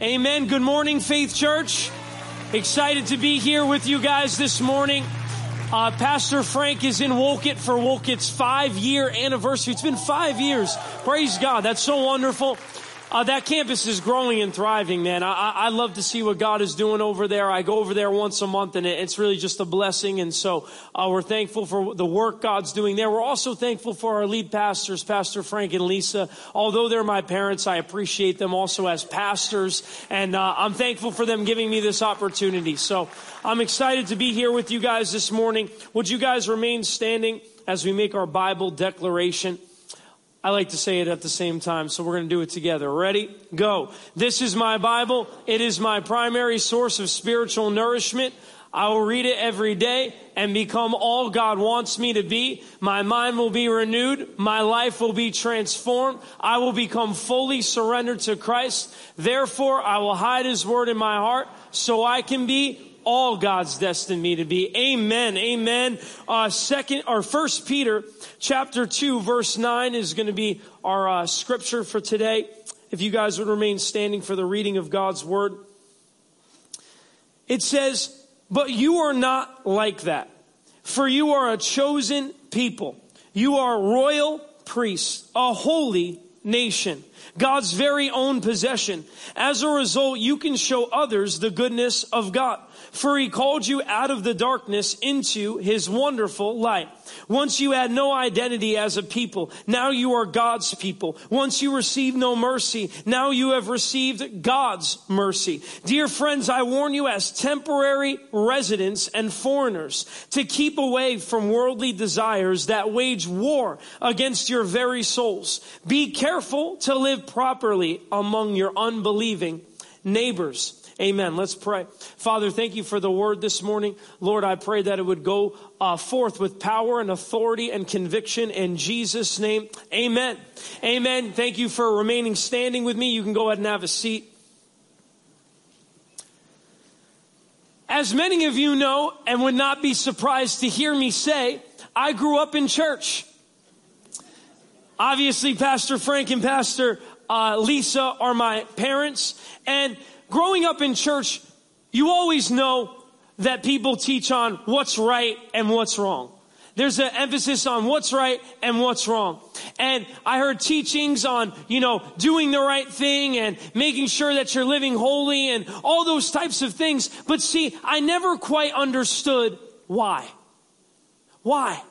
Amen. Good morning, Faith Church. Excited to be here with you guys this morning. Uh, Pastor Frank is in Wolcott for Wolcott's five year anniversary. It's been five years. Praise God. That's so wonderful. Uh, that campus is growing and thriving, man. I, I, love to see what God is doing over there. I go over there once a month and it's really just a blessing. And so uh, we're thankful for the work God's doing there. We're also thankful for our lead pastors, Pastor Frank and Lisa. Although they're my parents, I appreciate them also as pastors. And uh, I'm thankful for them giving me this opportunity. So I'm excited to be here with you guys this morning. Would you guys remain standing as we make our Bible declaration? I like to say it at the same time, so we're going to do it together. Ready? Go. This is my Bible. It is my primary source of spiritual nourishment. I will read it every day and become all God wants me to be. My mind will be renewed. My life will be transformed. I will become fully surrendered to Christ. Therefore, I will hide His word in my heart so I can be all God's destined me to be. Amen. Amen. Uh, second or first Peter chapter two verse nine is going to be our uh, scripture for today. If you guys would remain standing for the reading of God's word. It says, but you are not like that. For you are a chosen people. You are royal priests, a holy nation, God's very own possession. As a result, you can show others the goodness of God. For he called you out of the darkness into his wonderful light. Once you had no identity as a people, now you are God's people. Once you received no mercy, now you have received God's mercy. Dear friends, I warn you as temporary residents and foreigners to keep away from worldly desires that wage war against your very souls. Be careful to live properly among your unbelieving neighbors. Amen. Let's pray. Father, thank you for the word this morning. Lord, I pray that it would go uh, forth with power and authority and conviction in Jesus' name. Amen. Amen. Thank you for remaining standing with me. You can go ahead and have a seat. As many of you know and would not be surprised to hear me say, I grew up in church. Obviously, Pastor Frank and Pastor uh, Lisa are my parents, and growing up in church, you always know that people teach on what's right and what's wrong. There's an emphasis on what's right and what's wrong. And I heard teachings on, you know, doing the right thing and making sure that you're living holy and all those types of things. But see, I never quite understood why. Why?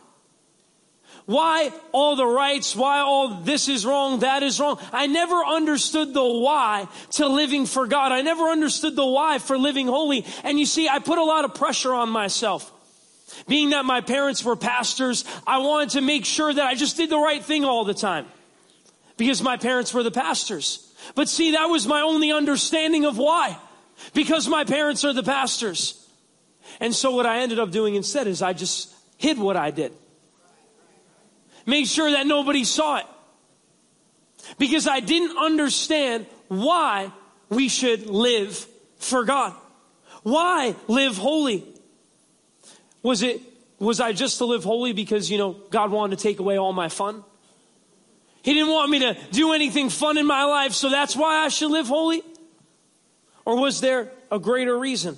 Why all the rights? Why all this is wrong, that is wrong? I never understood the why to living for God. I never understood the why for living holy. And you see, I put a lot of pressure on myself. Being that my parents were pastors, I wanted to make sure that I just did the right thing all the time. Because my parents were the pastors. But see, that was my only understanding of why. Because my parents are the pastors. And so what I ended up doing instead is I just hid what I did made sure that nobody saw it. Because I didn't understand why we should live for God. Why live holy? Was it, was I just to live holy because, you know, God wanted to take away all my fun? He didn't want me to do anything fun in my life, so that's why I should live holy? Or was there a greater reason?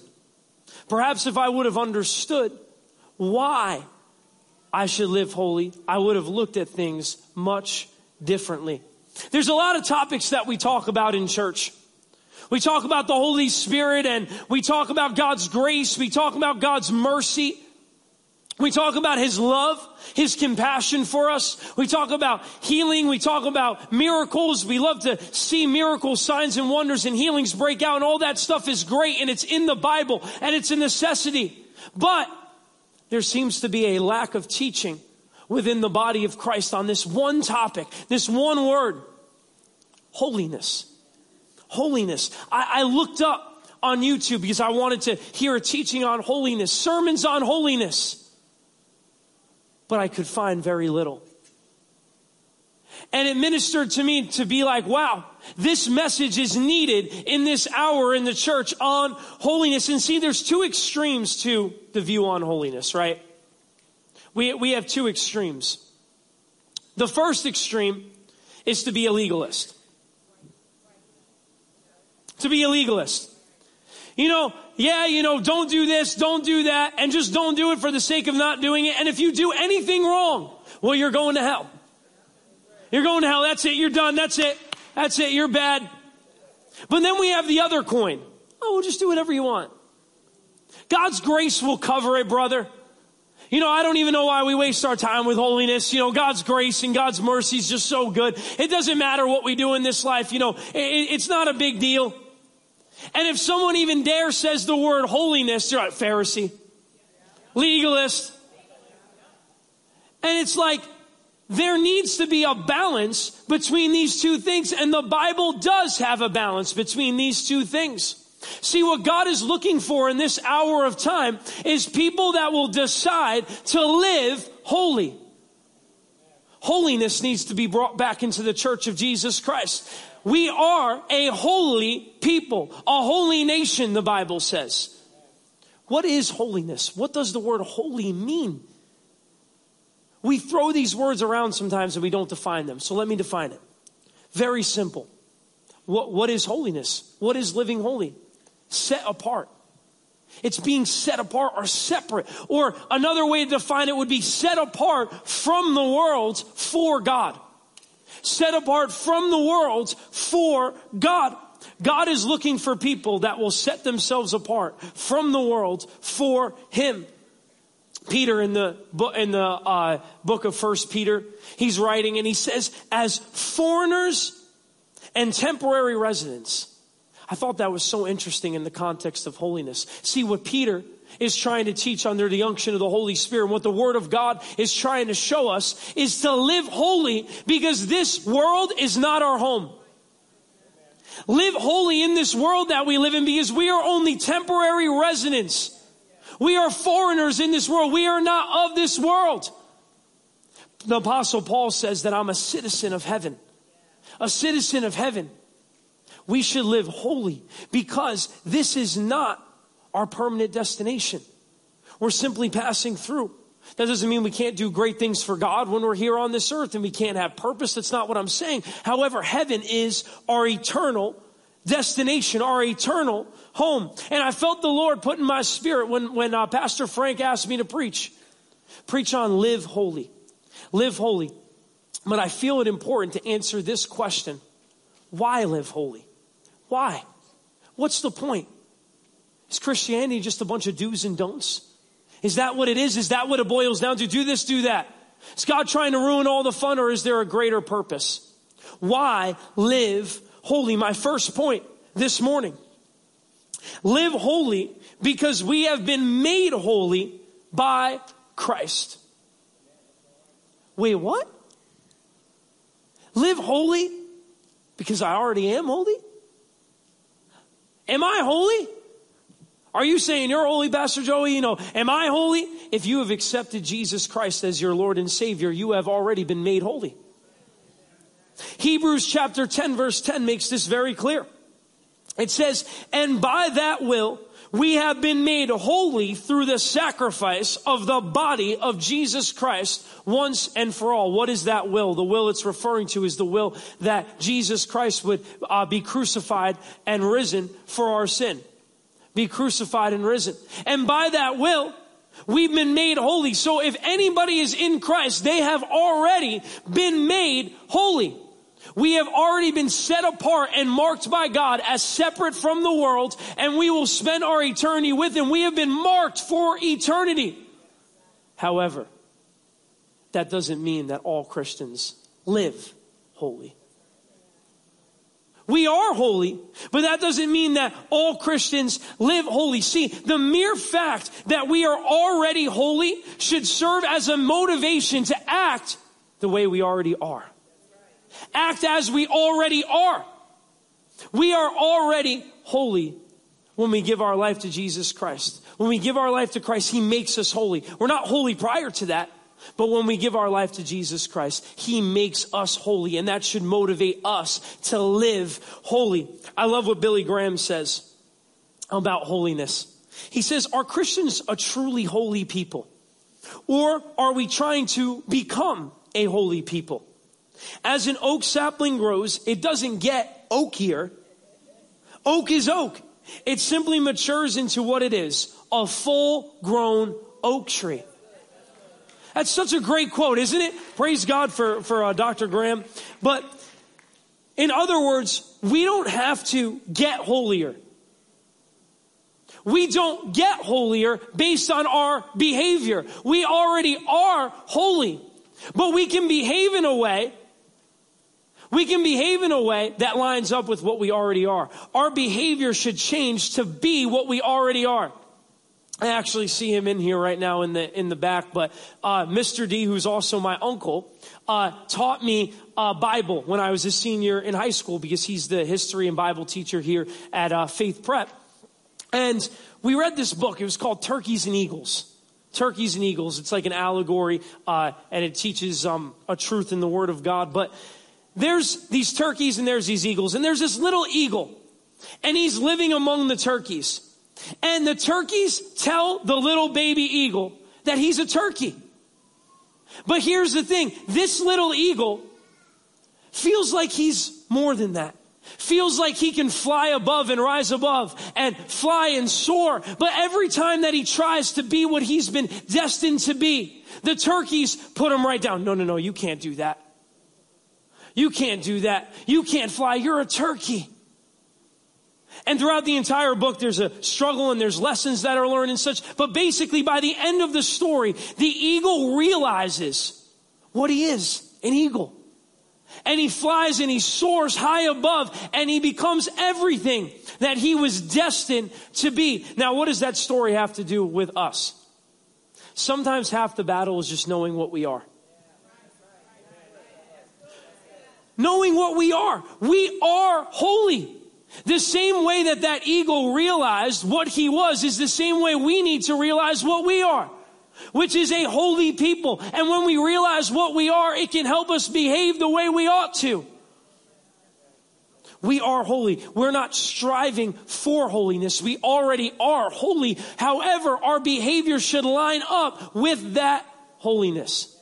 Perhaps if I would have understood why I should live holy, I would have looked at things much differently. There's a lot of topics that we talk about in church. We talk about the Holy Spirit and we talk about God's grace. We talk about God's mercy. We talk about His love, His compassion for us. We talk about healing. We talk about miracles. We love to see miracles, signs and wonders and healings break out and all that stuff is great and it's in the Bible and it's a necessity. But there seems to be a lack of teaching within the body of Christ on this one topic, this one word holiness. Holiness. I, I, looked up on YouTube because I wanted to hear a teaching on holiness, sermons on holiness, but I could find very little. And it ministered to me to be like, wow, this message is needed in this hour in the church on holiness. And see, there's two extremes to the view on holiness, right? We, we have two extremes. The first extreme is to be a legalist. to be a legalist. You know, yeah, you know, don't do this, don't do that, and just don't do it for the sake of not doing it. And if you do anything wrong, well, you're going to hell. You're going to hell. That's it. You're done. That's it. That's it. You're bad. But then we have the other coin. Oh, we'll just do whatever you want. God's grace will cover it, brother. You know, I don't even know why we waste our time with holiness. You know, God's grace and God's mercy is just so good. It doesn't matter what we do in this life. You know, it, it's not a big deal. And if someone even dare says the word holiness, they're like Pharisee, legalist. And it's like, there needs to be a balance between these two things. And the Bible does have a balance between these two things. See, what God is looking for in this hour of time is people that will decide to live holy. Holiness needs to be brought back into the church of Jesus Christ. We are a holy people, a holy nation, the Bible says. What is holiness? What does the word holy mean? We throw these words around sometimes and we don't define them. So let me define it. Very simple. What, what is holiness? What is living holy? Set apart. It's being set apart or separate. Or another way to define it would be set apart from the world for God. Set apart from the world for God. God is looking for people that will set themselves apart from the world for Him. Peter in the in the uh, book of First Peter, he's writing and he says, as foreigners and temporary residents. I thought that was so interesting in the context of holiness. See what Peter is trying to teach under the unction of the Holy Spirit and what the Word of God is trying to show us is to live holy because this world is not our home. Live holy in this world that we live in because we are only temporary residents we are foreigners in this world. We are not of this world. The apostle Paul says that I'm a citizen of heaven. A citizen of heaven. We should live holy because this is not our permanent destination. We're simply passing through. That doesn't mean we can't do great things for God when we're here on this earth and we can't have purpose. That's not what I'm saying. However, heaven is our eternal destination, our eternal home. And I felt the Lord put in my spirit when, when uh, Pastor Frank asked me to preach. Preach on live holy. Live holy. But I feel it important to answer this question. Why live holy? Why? What's the point? Is Christianity just a bunch of do's and don'ts? Is that what it is? Is that what it boils down to? Do this, do that. Is God trying to ruin all the fun or is there a greater purpose? Why live holy. My first point this morning. Live holy because we have been made holy by Christ. Wait, what? Live holy because I already am holy? Am I holy? Are you saying you're holy, Pastor Joey? You know, am I holy? If you have accepted Jesus Christ as your Lord and Savior, you have already been made holy. Hebrews chapter 10 verse 10 makes this very clear. It says, and by that will, we have been made holy through the sacrifice of the body of Jesus Christ once and for all. What is that will? The will it's referring to is the will that Jesus Christ would uh, be crucified and risen for our sin. Be crucified and risen. And by that will, we've been made holy. So if anybody is in Christ, they have already been made holy. We have already been set apart and marked by God as separate from the world, and we will spend our eternity with Him. We have been marked for eternity. However, that doesn't mean that all Christians live holy. We are holy, but that doesn't mean that all Christians live holy. See, the mere fact that we are already holy should serve as a motivation to act the way we already are act as we already are. We are already holy when we give our life to Jesus Christ. When we give our life to Christ, He makes us holy. We're not holy prior to that, but when we give our life to Jesus Christ, He makes us holy, and that should motivate us to live holy. I love what Billy Graham says about holiness. He says, Are Christians a truly holy people? Or are we trying to become a holy people? As an oak sapling grows, it doesn't get oakier Oak is oak. It simply matures into what it is, a full grown oak tree. That's such a great quote, isn't it? Praise God for, for uh, Dr. Graham. But in other words, we don't have to get holier. We don't get holier based on our behavior. We already are holy. But we can behave in a way we can behave in a way that lines up with what we already are. Our behavior should change to be what we already are. I actually see him in here right now in the in the back, but uh, Mr. D, who's also my uncle, uh, taught me uh, Bible when I was a senior in high school because he's the history and Bible teacher here at uh, Faith Prep. And we read this book. It was called Turkeys and Eagles. Turkeys and Eagles. It's like an allegory, uh, and it teaches um, a truth in the Word of God. But there's these turkeys and there's these eagles, and there's this little eagle, and he's living among the turkeys. And the turkeys tell the little baby eagle that he's a turkey. But here's the thing this little eagle feels like he's more than that. Feels like he can fly above and rise above and fly and soar. But every time that he tries to be what he's been destined to be, the turkeys put him right down. No, no, no, you can't do that. You can't do that. You can't fly. You're a turkey. And throughout the entire book, there's a struggle and there's lessons that are learned and such. But basically, by the end of the story, the eagle realizes what he is an eagle. And he flies and he soars high above and he becomes everything that he was destined to be. Now, what does that story have to do with us? Sometimes half the battle is just knowing what we are. Knowing what we are. We are holy. The same way that that eagle realized what he was is the same way we need to realize what we are, which is a holy people. And when we realize what we are, it can help us behave the way we ought to. We are holy. We're not striving for holiness. We already are holy. However, our behavior should line up with that holiness.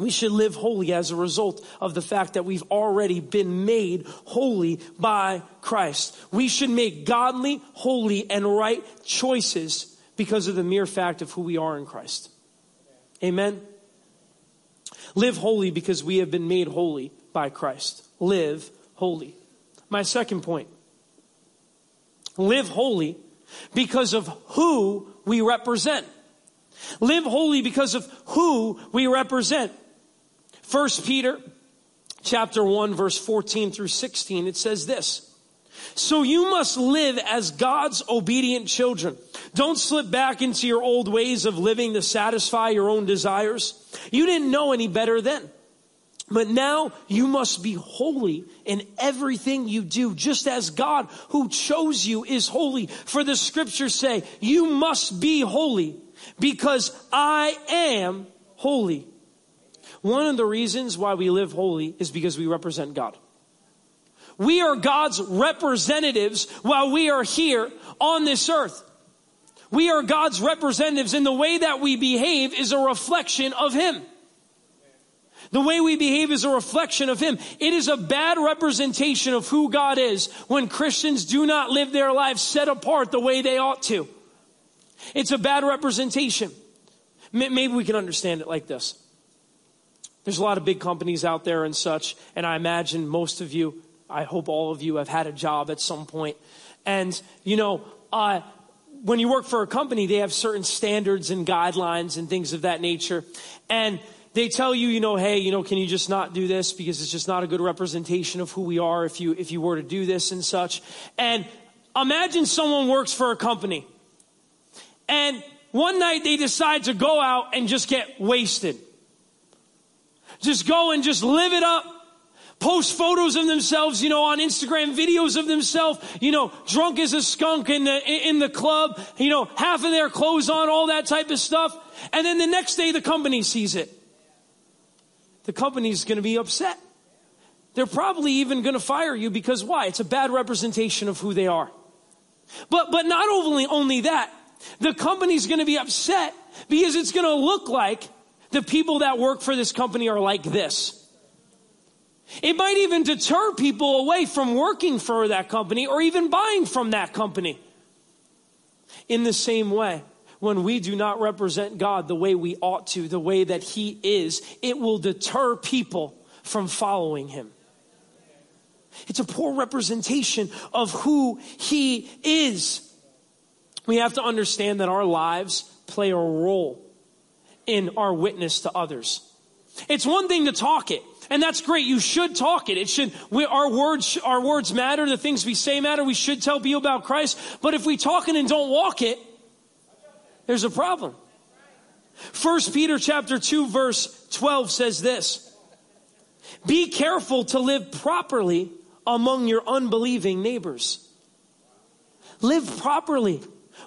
We should live holy as a result of the fact that we've already been made holy by Christ. We should make godly, holy, and right choices because of the mere fact of who we are in Christ. Amen. Live holy because we have been made holy by Christ. Live holy. My second point. Live holy because of who we represent. Live holy because of who we represent. First Peter chapter 1 verse 14 through 16 it says this so you must live as God's obedient children. Don't slip back into your old ways of living to satisfy your own desires. You didn't know any better then. But now you must be holy in everything you do, just as God who chose you is holy. For the scriptures say, you must be holy because I am holy. One of the reasons why we live holy is because we represent God. We are God's representatives while we are here on this earth. We are God's representatives and the way that we behave is a reflection of Him. The way we behave is a reflection of Him. It is a bad representation of who God is when Christians do not live their lives set apart the way they ought to. It's a bad representation. Maybe we can understand it like this. There's a lot of big companies out there and such, and I imagine most of you, I hope all of you have had a job at some point. And, you know, uh, when you work for a company, they have certain standards and guidelines and things of that nature. And they tell you, you know, hey, you know, can you just not do this because it's just not a good representation of who we are if you if you were to do this and such. And imagine someone works for a company. And one night they decide to go out and just get wasted. Just go and just live it up. Post photos of themselves, you know, on Instagram, videos of themselves, you know, drunk as a skunk in the, in the club, you know, half of their clothes on, all that type of stuff. And then the next day the company sees it. The company's gonna be upset. They're probably even gonna fire you because why? It's a bad representation of who they are. But, but not only, only that, the company's gonna be upset because it's gonna look like the people that work for this company are like this. It might even deter people away from working for that company or even buying from that company. In the same way, when we do not represent God the way we ought to, the way that He is, it will deter people from following Him. It's a poor representation of who He is. We have to understand that our lives play a role in our witness to others. It's one thing to talk it. And that's great. You should talk it. It should, we, our words, our words matter. The things we say matter. We should tell people about Christ. But if we talk it and don't walk it, there's a problem. First Peter chapter 2 verse 12 says this. Be careful to live properly among your unbelieving neighbors. Live properly.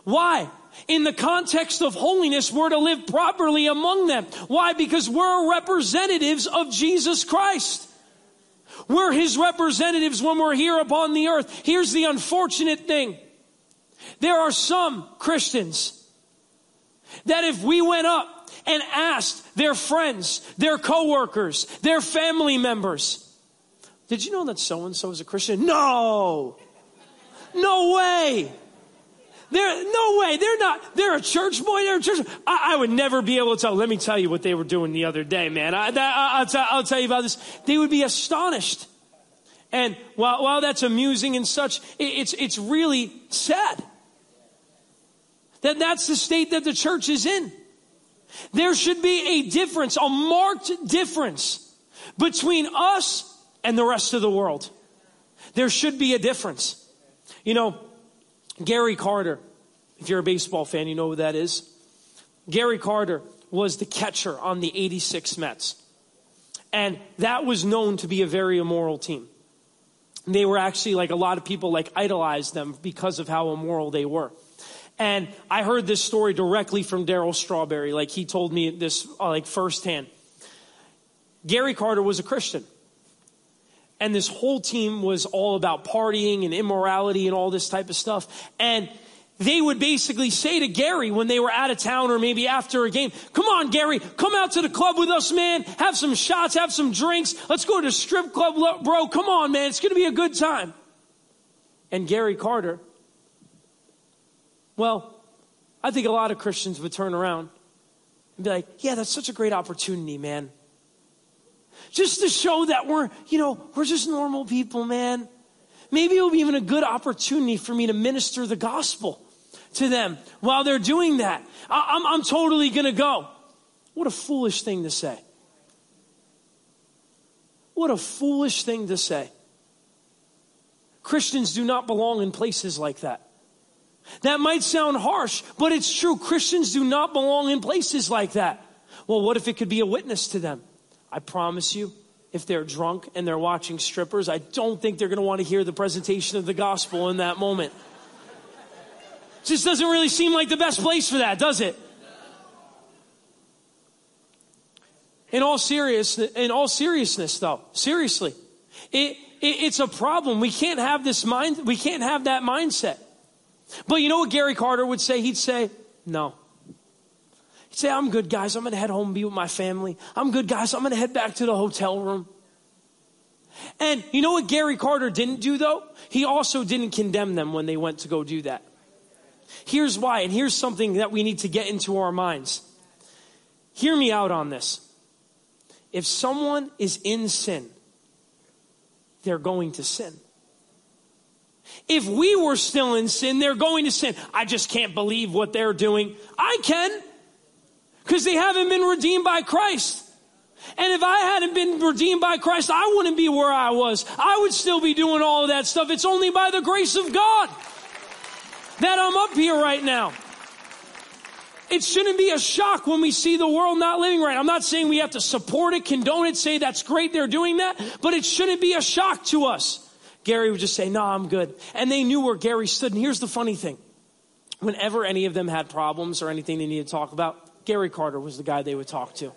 Why? In the context of holiness, we're to live properly among them. Why? Because we're representatives of Jesus Christ. We're his representatives when we're here upon the earth. Here's the unfortunate thing. There are some Christians that if we went up and asked their friends, their coworkers, their family members, did you know that so and so is a Christian? No! No way! They're, no way. They're not, they're a church boy. They're a church. I, I, would never be able to tell. Let me tell you what they were doing the other day, man. I, will tell, I'll tell you about this. They would be astonished. And while, while that's amusing and such, it, it's, it's really sad that that's the state that the church is in. There should be a difference, a marked difference between us and the rest of the world. There should be a difference. You know, Gary Carter, if you're a baseball fan, you know who that is. Gary Carter was the catcher on the 86 Mets. And that was known to be a very immoral team. They were actually like a lot of people like idolized them because of how immoral they were. And I heard this story directly from Darryl Strawberry. Like he told me this uh, like firsthand. Gary Carter was a Christian and this whole team was all about partying and immorality and all this type of stuff. And they would basically say to Gary when they were out of town or maybe after a game, come on, Gary, come out to the club with us, man. Have some shots, have some drinks. Let's go to the strip club, bro. Come on, man. It's going to be a good time. And Gary Carter, well, I think a lot of Christians would turn around and be like, yeah, that's such a great opportunity, man just to show that we're, you know, we're just normal people, man. Maybe it'll be even a good opportunity for me to minister the gospel to them while they're doing that. I, am I'm, I'm totally going to go. What a foolish thing to say. What a foolish thing to say. Christians do not belong in places like that. That might sound harsh, but it's true. Christians do not belong in places like that. Well, what if it could be a witness to them? I promise you, if they're drunk and they're watching strippers, I don't think they're going to want to hear the presentation of the gospel in that moment. Just doesn't really seem like the best place for that, does it? In all serious, in all seriousness, though, seriously, it, it, it's a problem. We can't have this mind. We can't have that mindset. But you know what Gary Carter would say? He'd say, "No, say, I'm good, guys. I'm going to head home and be with my family. I'm good, guys. I'm going to head back to the hotel room. And you know what Gary Carter didn't do, though? He also didn't condemn them when they went to go do that. Here's why, and here's something that we need to get into our minds. Hear me out on this. If someone is in sin, they're going to sin. If we were still in sin, they're going to sin. I just can't believe what they're doing. I can. Because they haven't been redeemed by Christ. And if I hadn't been redeemed by Christ, I wouldn't be where I was. I would still be doing all of that stuff. It's only by the grace of God that I'm up here right now. It shouldn't be a shock when we see the world not living right. I'm not saying we have to support it, condone it, say that's great they're doing that, but it shouldn't be a shock to us. Gary would just say, no, I'm good. And they knew where Gary stood. And here's the funny thing. Whenever any of them had problems or anything they needed to talk about, Gary Carter was the guy they would talk to.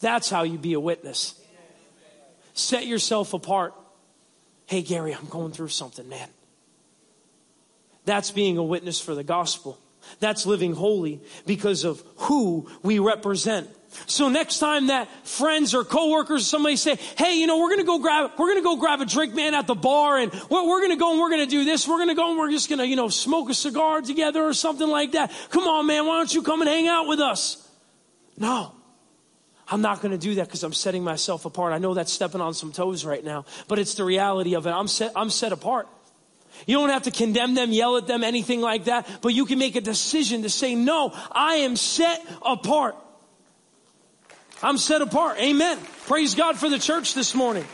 That's how you be a witness. Set yourself apart. Hey, Gary, I'm going through something, man. That's being a witness for the gospel. That's living holy because of who we represent. So next time that friends or coworkers or somebody say, "Hey, you know, we're gonna go grab we're gonna go grab a drink, man, at the bar, and we're, we're gonna go and we're gonna do this. We're gonna go and we're just gonna, you know, smoke a cigar together or something like that. Come on, man, why don't you come and hang out with us?" No, I'm not going to do that because I'm setting myself apart. I know that's stepping on some toes right now, but it's the reality of it. I'm set. I'm set apart. You don't have to condemn them, yell at them, anything like that, but you can make a decision to say, no, I am set apart. I'm set apart. Amen. Praise God for the church this morning.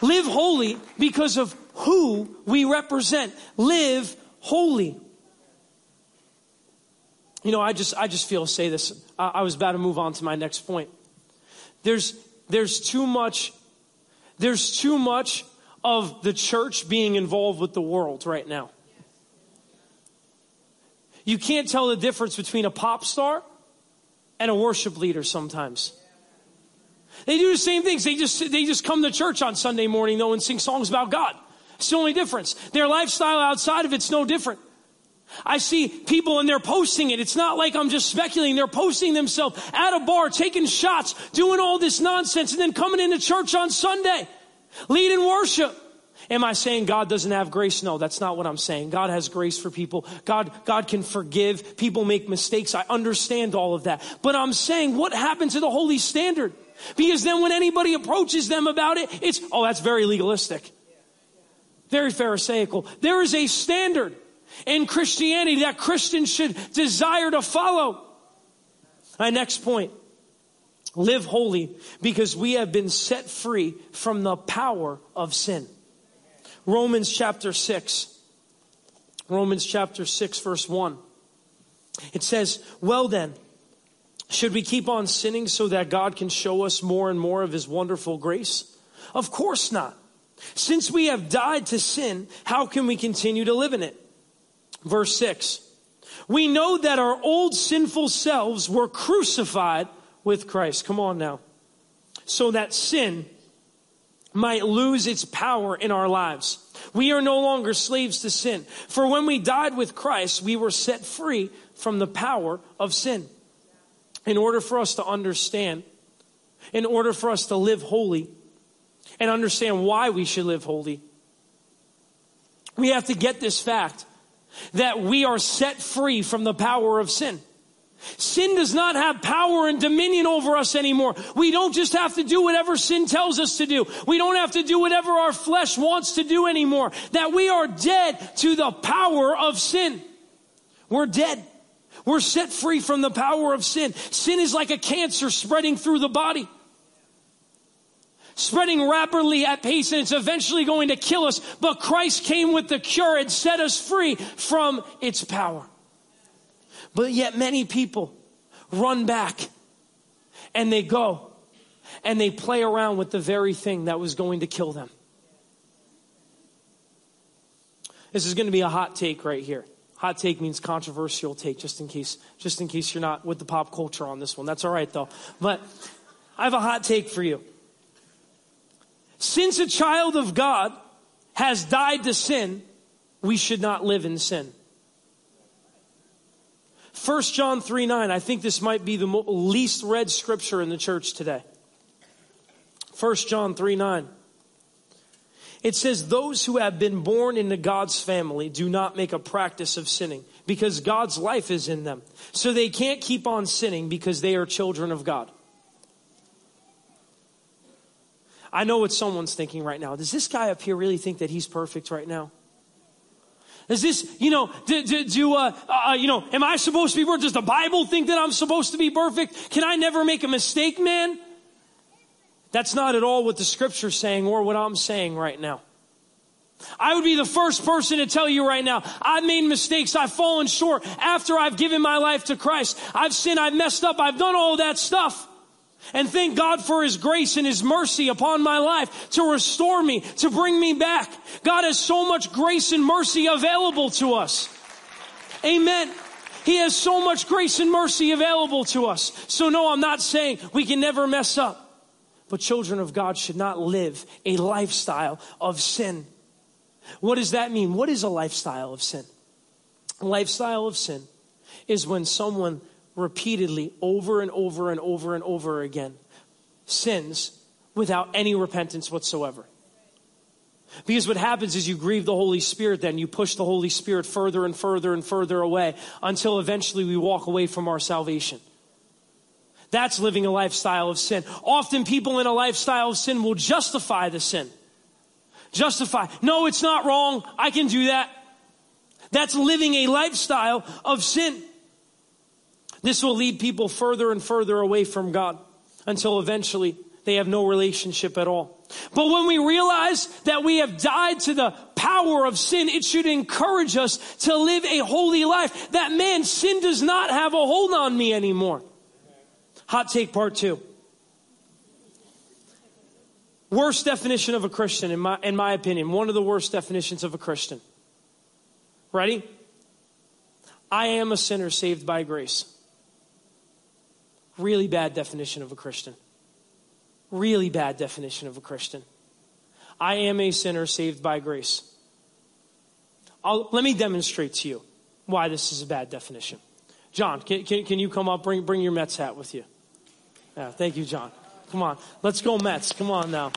Live holy because of who we represent. Live holy. You know, I just, I just feel say this. I, I was about to move on to my next point. There's, there's too much, there's too much of the church being involved with the world right now. You can't tell the difference between a pop star and a worship leader sometimes. They do the same things. They just, they just come to church on Sunday morning though and sing songs about God. It's the only difference. Their lifestyle outside of it's no different. I see people and they're posting it. It's not like I'm just speculating. They're posting themselves at a bar, taking shots, doing all this nonsense, and then coming into church on Sunday, leading worship. Am I saying God doesn't have grace? No, that's not what I'm saying. God has grace for people. God, God can forgive. People make mistakes. I understand all of that. But I'm saying what happened to the holy standard? Because then when anybody approaches them about it, it's, oh, that's very legalistic. Very pharisaical. There is a standard in Christianity that Christians should desire to follow. My next point. Live holy because we have been set free from the power of sin. Romans chapter 6. Romans chapter 6 verse 1. It says, well then, should we keep on sinning so that God can show us more and more of his wonderful grace? Of course not. Since we have died to sin, how can we continue to live in it? Verse 6. We know that our old sinful selves were crucified with Christ. Come on now. So that sin might lose its power in our lives. We are no longer slaves to sin. For when we died with Christ, we were set free from the power of sin. In order for us to understand, in order for us to live holy, and understand why we should live holy, we have to get this fact that we are set free from the power of sin. Sin does not have power and dominion over us anymore. We don't just have to do whatever sin tells us to do. We don't have to do whatever our flesh wants to do anymore. That we are dead to the power of sin. We're dead. We're set free from the power of sin. Sin is like a cancer spreading through the body. Spreading rapidly at pace and it's eventually going to kill us. But Christ came with the cure and set us free from its power. But yet many people run back and they go and they play around with the very thing that was going to kill them. This is going to be a hot take right here. Hot take means controversial take, just in case, just in case you're not with the pop culture on this one. That's all right though. But I have a hot take for you. Since a child of God has died to sin, we should not live in sin. 1 John 3 9, I think this might be the least read scripture in the church today. 1 John 3 9. It says, Those who have been born into God's family do not make a practice of sinning because God's life is in them. So they can't keep on sinning because they are children of God. I know what someone's thinking right now. Does this guy up here really think that he's perfect right now? Is this, you know, do, do, do uh, uh, you know, am I supposed to be perfect? Does the Bible think that I'm supposed to be perfect? Can I never make a mistake, man? That's not at all what the scripture's saying or what I'm saying right now. I would be the first person to tell you right now, I've made mistakes, I've fallen short after I've given my life to Christ. I've sinned, I've messed up, I've done all that stuff. And thank God for His grace and His mercy upon my life to restore me, to bring me back. God has so much grace and mercy available to us. Amen. He has so much grace and mercy available to us. So no, I'm not saying we can never mess up. But children of God should not live a lifestyle of sin. What does that mean? What is a lifestyle of sin? A lifestyle of sin is when someone repeatedly, over and over and over and over again, sins without any repentance whatsoever. Because what happens is you grieve the Holy Spirit, then you push the Holy Spirit further and further and further away until eventually we walk away from our salvation. That's living a lifestyle of sin. Often people in a lifestyle of sin will justify the sin. Justify. No, it's not wrong. I can do that. That's living a lifestyle of sin. This will lead people further and further away from God until eventually they have no relationship at all. But when we realize that we have died to the power of sin, it should encourage us to live a holy life. That man, sin does not have a hold on me anymore. Hot take part two. Worst definition of a Christian, in my, in my opinion, one of the worst definitions of a Christian. Ready? I am a sinner saved by grace. Really bad definition of a Christian. Really bad definition of a Christian. I am a sinner saved by grace. I'll, let me demonstrate to you why this is a bad definition. John, can, can, can you come up? Bring, bring your Mets hat with you. Yeah, thank you, John. Come on. Let's go, Mets. Come on now.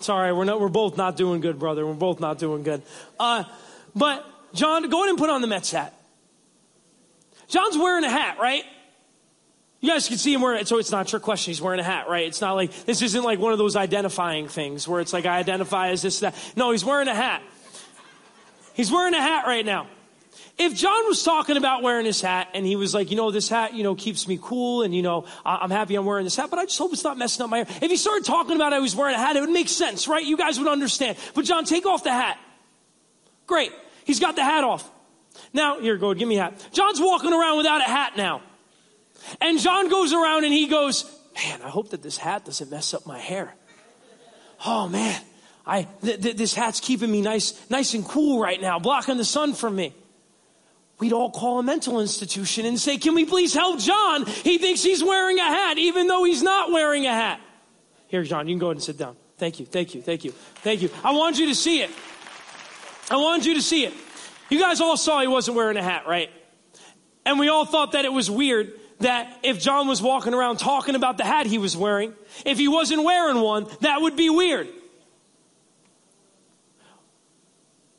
Sorry, we're, not, we're both not doing good, brother. We're both not doing good. Uh, but, John, go ahead and put on the Mets hat. John's wearing a hat, right? You guys can see him wearing it, so it's not your question. He's wearing a hat, right? It's not like, this isn't like one of those identifying things where it's like I identify as this, that. No, he's wearing a hat. He's wearing a hat right now. If John was talking about wearing his hat and he was like, you know, this hat, you know, keeps me cool and, you know, I'm happy I'm wearing this hat, but I just hope it's not messing up my hair. If he started talking about he was wearing a hat, it would make sense, right? You guys would understand. But John, take off the hat. Great. He's got the hat off. Now, here, go, give me a hat. John's walking around without a hat now. And John goes around and he goes, man, I hope that this hat doesn't mess up my hair. Oh man, I, th- th- this hat's keeping me nice, nice and cool right now, blocking the sun from me we'd all call a mental institution and say, Can we please help John? He thinks he's wearing a hat, even though he's not wearing a hat. Here, John, you can go ahead and sit down. Thank you, thank you, thank you, thank you. I want you to see it. I want you to see it. You guys all saw he wasn't wearing a hat, right? And we all thought that it was weird that if John was walking around talking about the hat he was wearing, if he wasn't wearing one, that would be weird.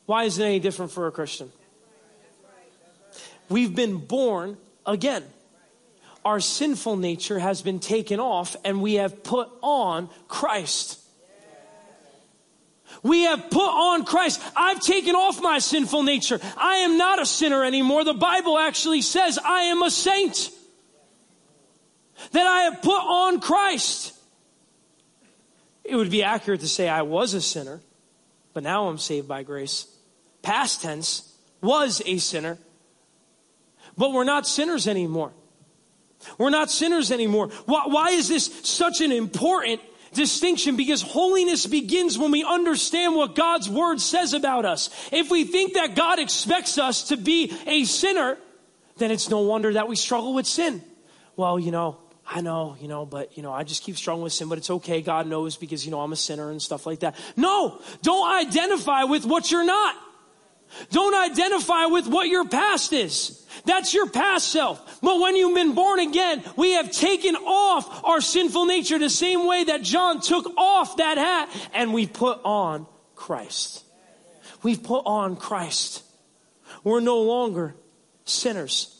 Why is it any different for a Christian? We've been born again. Our sinful nature has been taken off and we have put on Christ. We have put on Christ. I've taken off my sinful nature. I am not a sinner anymore. The Bible actually says I am a saint. That I have put on Christ. It would be accurate to say I was a sinner, but now I'm saved by grace. Past tense, was a sinner, but we're not sinners anymore. We're not sinners anymore. Why, why is this such an important distinction? Because holiness begins when we understand what God's word says about us. If we think that God expects us to be a sinner, then it's no wonder that we struggle with sin. Well, you know, I know, you know, but, you know, I just keep struggling with sin, but it's okay. God knows because, you know, I'm a sinner and stuff like that. No, don't identify with what you're not. Don't identify with what your past is. That's your past self. But when you've been born again, we have taken off our sinful nature the same way that John took off that hat and we put on Christ. We've put on Christ. We're no longer sinners.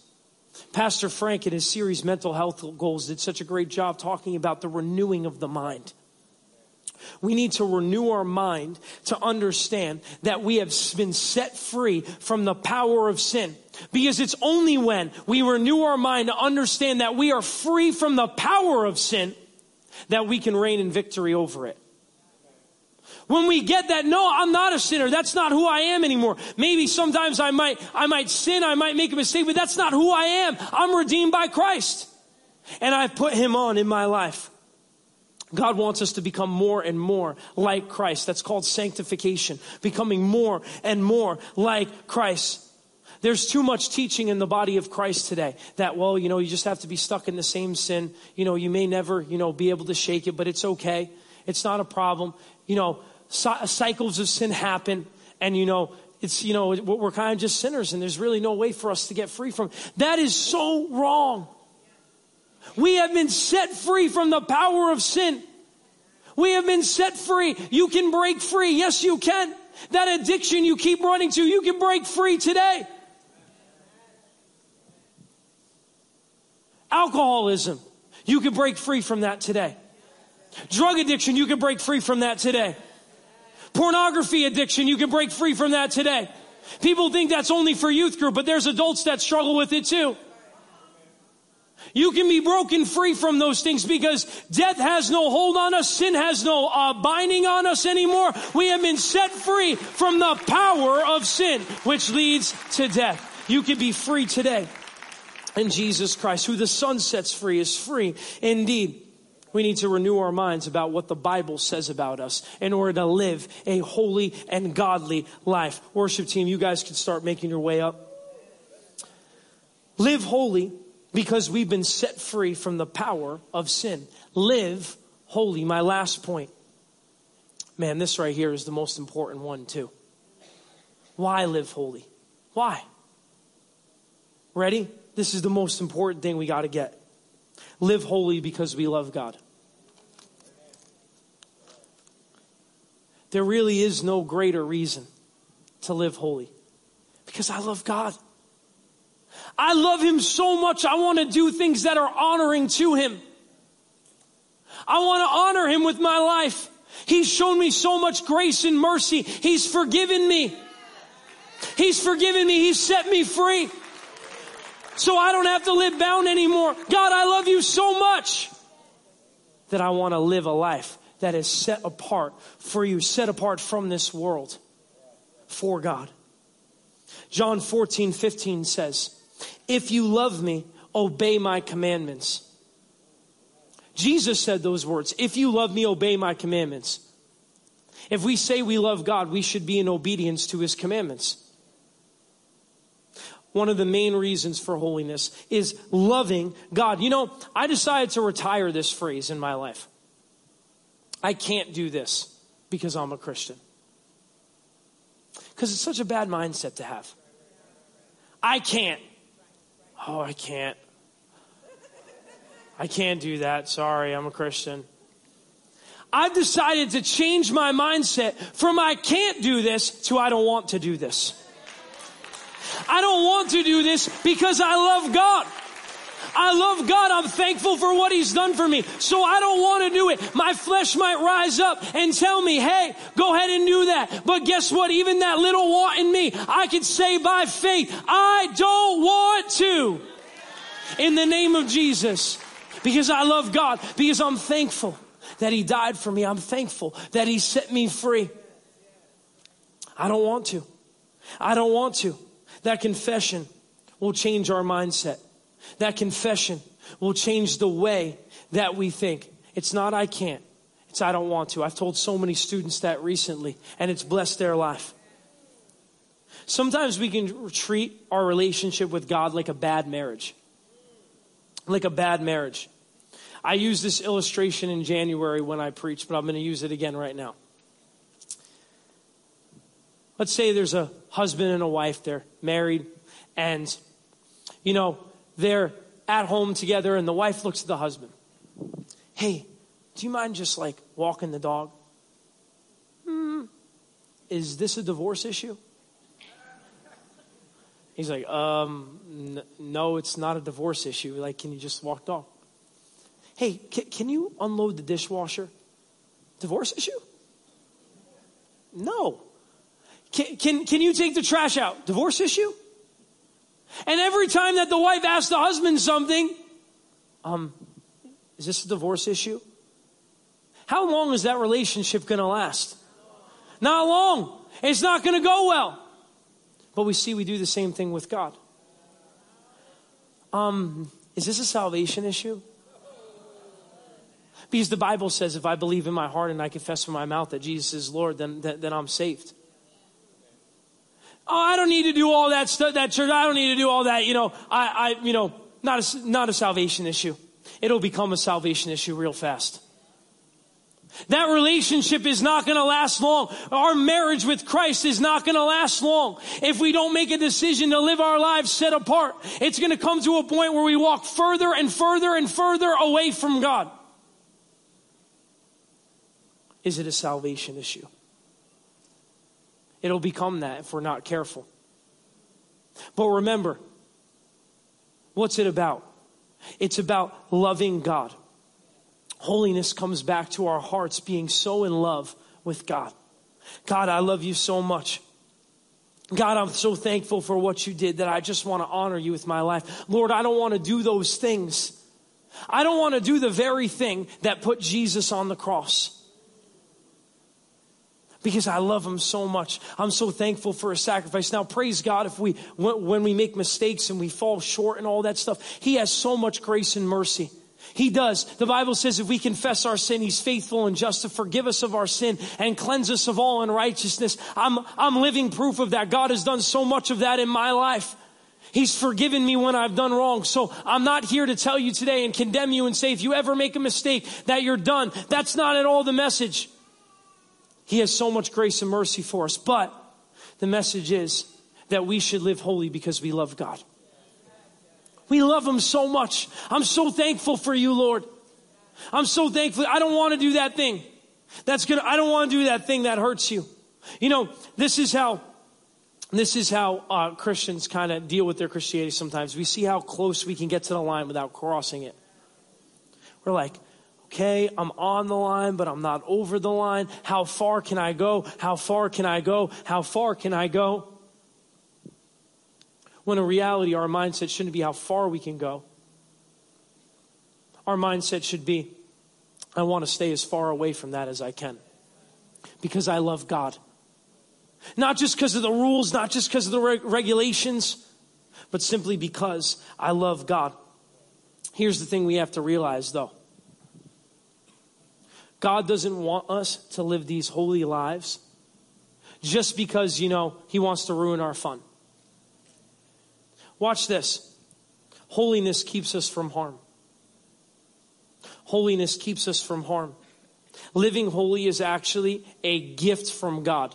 Pastor Frank in his series Mental Health Goals did such a great job talking about the renewing of the mind. We need to renew our mind to understand that we have been set free from the power of sin. Because it's only when we renew our mind to understand that we are free from the power of sin that we can reign in victory over it. When we get that, no, I'm not a sinner. That's not who I am anymore. Maybe sometimes I might, I might sin, I might make a mistake, but that's not who I am. I'm redeemed by Christ. And I've put him on in my life. God wants us to become more and more like Christ. That's called sanctification. Becoming more and more like Christ. There's too much teaching in the body of Christ today that, well, you know, you just have to be stuck in the same sin. You know, you may never, you know, be able to shake it, but it's okay. It's not a problem. You know, cycles of sin happen and, you know, it's, you know, we're kind of just sinners and there's really no way for us to get free from. That is so wrong. We have been set free from the power of sin. We have been set free. You can break free. Yes, you can. That addiction you keep running to, you can break free today. Alcoholism, you can break free from that today. Drug addiction, you can break free from that today. Pornography addiction, you can break free from that today. People think that's only for youth group, but there's adults that struggle with it too. You can be broken free from those things because death has no hold on us. Sin has no uh, binding on us anymore. We have been set free from the power of sin, which leads to death. You can be free today in Jesus Christ. Who the Son sets free is free indeed. We need to renew our minds about what the Bible says about us in order to live a holy and godly life. Worship team, you guys can start making your way up. Live holy because we've been set free from the power of sin. Live holy. My last point. Man, this right here is the most important one, too. Why live holy? Why? Ready? This is the most important thing we got to get. Live holy because we love God. There really is no greater reason to live holy because I love God. I love him so much. I want to do things that are honoring to him. I want to honor him with my life. He's shown me so much grace and mercy. He's forgiven me. He's forgiven me. He's set me free. So I don't have to live bound anymore. God, I love you so much that I want to live a life that is set apart for you, set apart from this world for God. John 14, 15 says, if you love me, obey my commandments. Jesus said those words. If you love me, obey my commandments. If we say we love God, we should be in obedience to his commandments. One of the main reasons for holiness is loving God. You know, I decided to retire this phrase in my life. I can't do this because I'm a Christian. Because it's such a bad mindset to have. I can't. Oh, I can't. I can't do that. Sorry, I'm a Christian. I've decided to change my mindset from I can't do this to I don't want to do this. I don't want to do this because I love God. I love God. I'm thankful for what He's done for me. So I don't want to do it. My flesh might rise up and tell me, hey, go ahead and do that. But guess what? Even that little want in me, I can say by faith, I don't want to. In the name of Jesus. Because I love God. Because I'm thankful that He died for me. I'm thankful that He set me free. I don't want to. I don't want to. That confession will change our mindset. That confession will change the way that we think. It's not I can't. It's I don't want to. I've told so many students that recently, and it's blessed their life. Sometimes we can treat our relationship with God like a bad marriage. Like a bad marriage. I used this illustration in January when I preached, but I'm going to use it again right now. Let's say there's a husband and a wife, they're married, and, you know, they're at home together, and the wife looks at the husband. Hey, do you mind just like walking the dog? Hmm, is this a divorce issue? He's like, um, n- no, it's not a divorce issue. Like, can you just walk dog? Hey, c- can you unload the dishwasher? Divorce issue? No. Can, can, can you take the trash out? Divorce issue? And every time that the wife asks the husband something, um, is this a divorce issue? How long is that relationship going to last? Not long. It's not going to go well. But we see we do the same thing with God. Um, is this a salvation issue? Because the Bible says if I believe in my heart and I confess with my mouth that Jesus is Lord, then, then, then I'm saved. Oh, I don't need to do all that stuff, that church. I don't need to do all that. You know, I, I, you know, not a, not a salvation issue. It'll become a salvation issue real fast. That relationship is not going to last long. Our marriage with Christ is not going to last long. If we don't make a decision to live our lives set apart, it's going to come to a point where we walk further and further and further away from God. Is it a salvation issue? It'll become that if we're not careful. But remember, what's it about? It's about loving God. Holiness comes back to our hearts being so in love with God. God, I love you so much. God, I'm so thankful for what you did that I just want to honor you with my life. Lord, I don't want to do those things. I don't want to do the very thing that put Jesus on the cross because I love him so much. I'm so thankful for his sacrifice. Now, praise God if we, when we make mistakes and we fall short and all that stuff, he has so much grace and mercy. He does. The Bible says if we confess our sin, He's faithful and just to forgive us of our sin and cleanse us of all unrighteousness. I'm, I'm living proof of that. God has done so much of that in my life. He's forgiven me when I've done wrong. So I'm not here to tell you today and condemn you and say if you ever make a mistake that you're done. That's not at all the message. He has so much grace and mercy for us. But the message is that we should live holy because we love God. We love Him so much. I'm so thankful for you, Lord. I'm so thankful. I don't want to do that thing. That's gonna, I don't want to do that thing that hurts you. You know, this is how, this is how uh, Christians kind of deal with their Christianity sometimes. We see how close we can get to the line without crossing it. We're like, okay, I'm on the line, but I'm not over the line. How far can I go? How far can I go? How far can I go? When in reality, our mindset shouldn't be how far we can go. Our mindset should be, I want to stay as far away from that as I can because I love God. Not just because of the rules, not just because of the reg- regulations, but simply because I love God. Here's the thing we have to realize though God doesn't want us to live these holy lives just because, you know, He wants to ruin our fun. Watch this. Holiness keeps us from harm. Holiness keeps us from harm. Living holy is actually a gift from God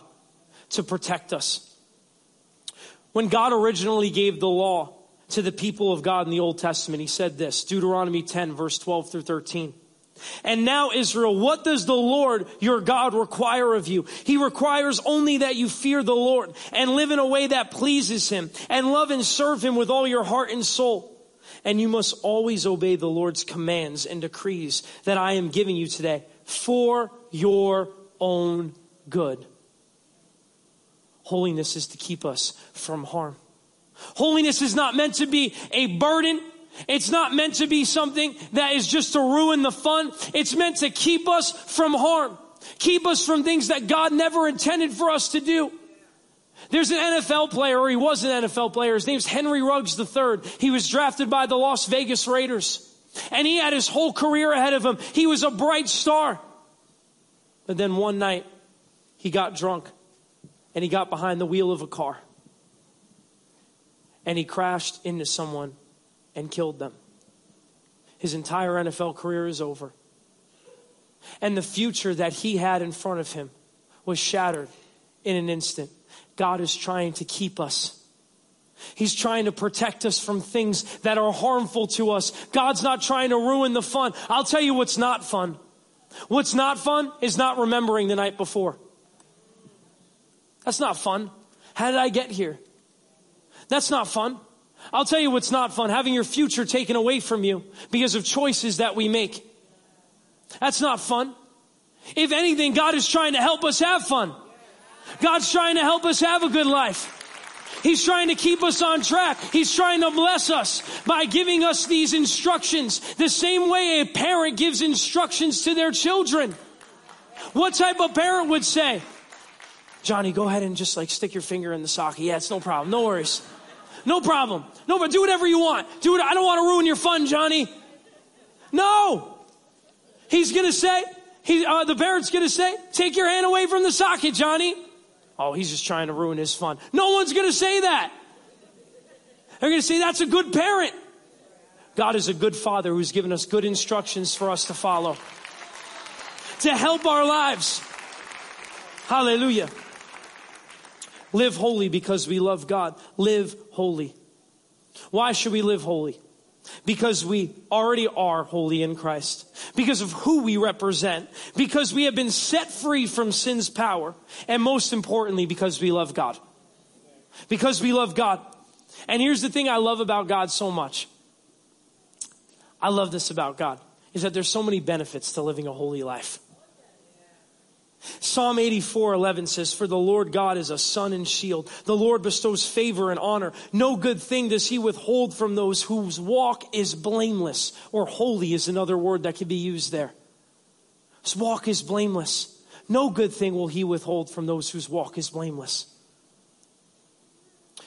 to protect us. When God originally gave the law to the people of God in the Old Testament, He said this Deuteronomy 10, verse 12 through 13. And now, Israel, what does the Lord your God require of you? He requires only that you fear the Lord and live in a way that pleases Him and love and serve Him with all your heart and soul. And you must always obey the Lord's commands and decrees that I am giving you today for your own good. Holiness is to keep us from harm. Holiness is not meant to be a burden it's not meant to be something that is just to ruin the fun. It's meant to keep us from harm. Keep us from things that God never intended for us to do. There's an NFL player, or he was an NFL player. His name's Henry Ruggs III. He was drafted by the Las Vegas Raiders. And he had his whole career ahead of him. He was a bright star. But then one night, he got drunk and he got behind the wheel of a car. And he crashed into someone and killed them. His entire NFL career is over. And the future that he had in front of him was shattered in an instant. God is trying to keep us. He's trying to protect us from things that are harmful to us. God's not trying to ruin the fun. I'll tell you what's not fun. What's not fun is not remembering the night before. That's not fun. How did I get here? That's not fun. I'll tell you what's not fun having your future taken away from you because of choices that we make. That's not fun. If anything, God is trying to help us have fun. God's trying to help us have a good life. He's trying to keep us on track. He's trying to bless us by giving us these instructions the same way a parent gives instructions to their children. What type of parent would say, Johnny, go ahead and just like stick your finger in the socket. Yeah, it's no problem. No worries. No problem. No, but do whatever you want. Do it. I don't want to ruin your fun, Johnny. No. He's going to say, he, uh, the parent's going to say, take your hand away from the socket, Johnny. Oh, he's just trying to ruin his fun. No one's going to say that. They're going to say, that's a good parent. God is a good father who's given us good instructions for us to follow. to help our lives. Hallelujah. Live holy because we love God. Live holy. Why should we live holy? Because we already are holy in Christ. Because of who we represent. Because we have been set free from sin's power. And most importantly, because we love God. Because we love God. And here's the thing I love about God so much. I love this about God is that there's so many benefits to living a holy life. Psalm 84, 11 says, For the Lord God is a sun and shield. The Lord bestows favor and honor. No good thing does he withhold from those whose walk is blameless, or holy is another word that can be used there. His walk is blameless. No good thing will he withhold from those whose walk is blameless.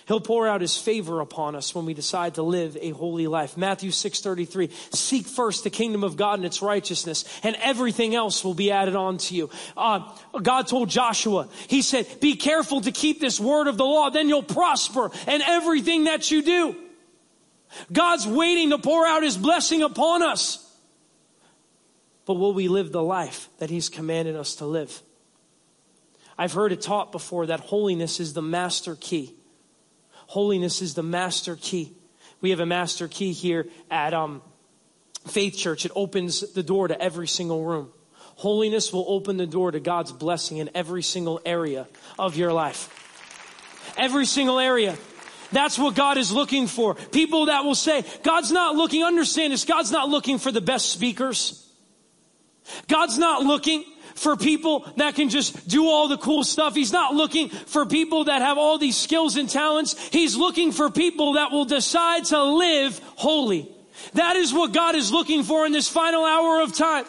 He'll pour out his favor upon us when we decide to live a holy life. Matthew 6:33. Seek first the kingdom of God and its righteousness, and everything else will be added on to you. Uh, God told Joshua, He said, "Be careful to keep this word of the law, then you'll prosper in everything that you do." God's waiting to pour out his blessing upon us. But will we live the life that he's commanded us to live? I've heard it taught before that holiness is the master key. Holiness is the master key. We have a master key here at um, Faith Church. It opens the door to every single room. Holiness will open the door to God's blessing in every single area of your life. Every single area. That's what God is looking for. People that will say, God's not looking, understand this, God's not looking for the best speakers. God's not looking for people that can just do all the cool stuff. He's not looking for people that have all these skills and talents. He's looking for people that will decide to live holy. That is what God is looking for in this final hour of time.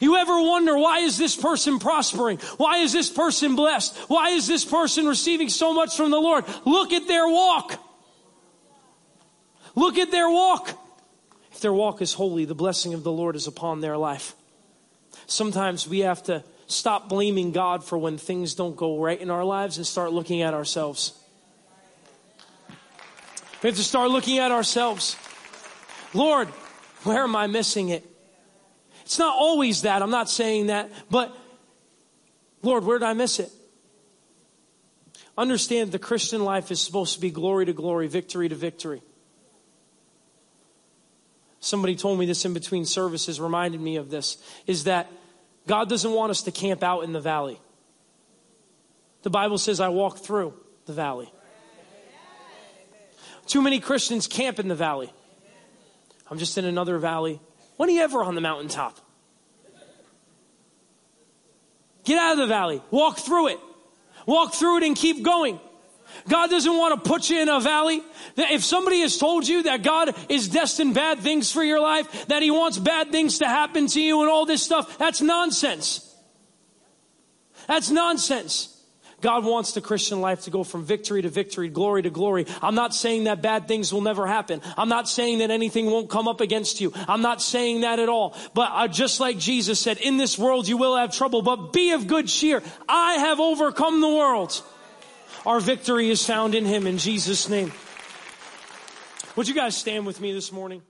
You ever wonder why is this person prospering? Why is this person blessed? Why is this person receiving so much from the Lord? Look at their walk. Look at their walk. If their walk is holy, the blessing of the Lord is upon their life. Sometimes we have to stop blaming God for when things don't go right in our lives and start looking at ourselves. We have to start looking at ourselves. Lord, where am I missing it? It's not always that. I'm not saying that. But, Lord, where did I miss it? Understand the Christian life is supposed to be glory to glory, victory to victory. Somebody told me this in between services, reminded me of this, is that God doesn't want us to camp out in the valley. The Bible says, I walk through the valley. Too many Christians camp in the valley. I'm just in another valley. When are you ever on the mountaintop? Get out of the valley. Walk through it. Walk through it and keep going. God doesn't want to put you in a valley. If somebody has told you that God is destined bad things for your life, that He wants bad things to happen to you and all this stuff, that's nonsense. That's nonsense. God wants the Christian life to go from victory to victory, glory to glory. I'm not saying that bad things will never happen. I'm not saying that anything won't come up against you. I'm not saying that at all. But uh, just like Jesus said, in this world you will have trouble, but be of good cheer. I have overcome the world. Our victory is found in Him in Jesus' name. Would you guys stand with me this morning?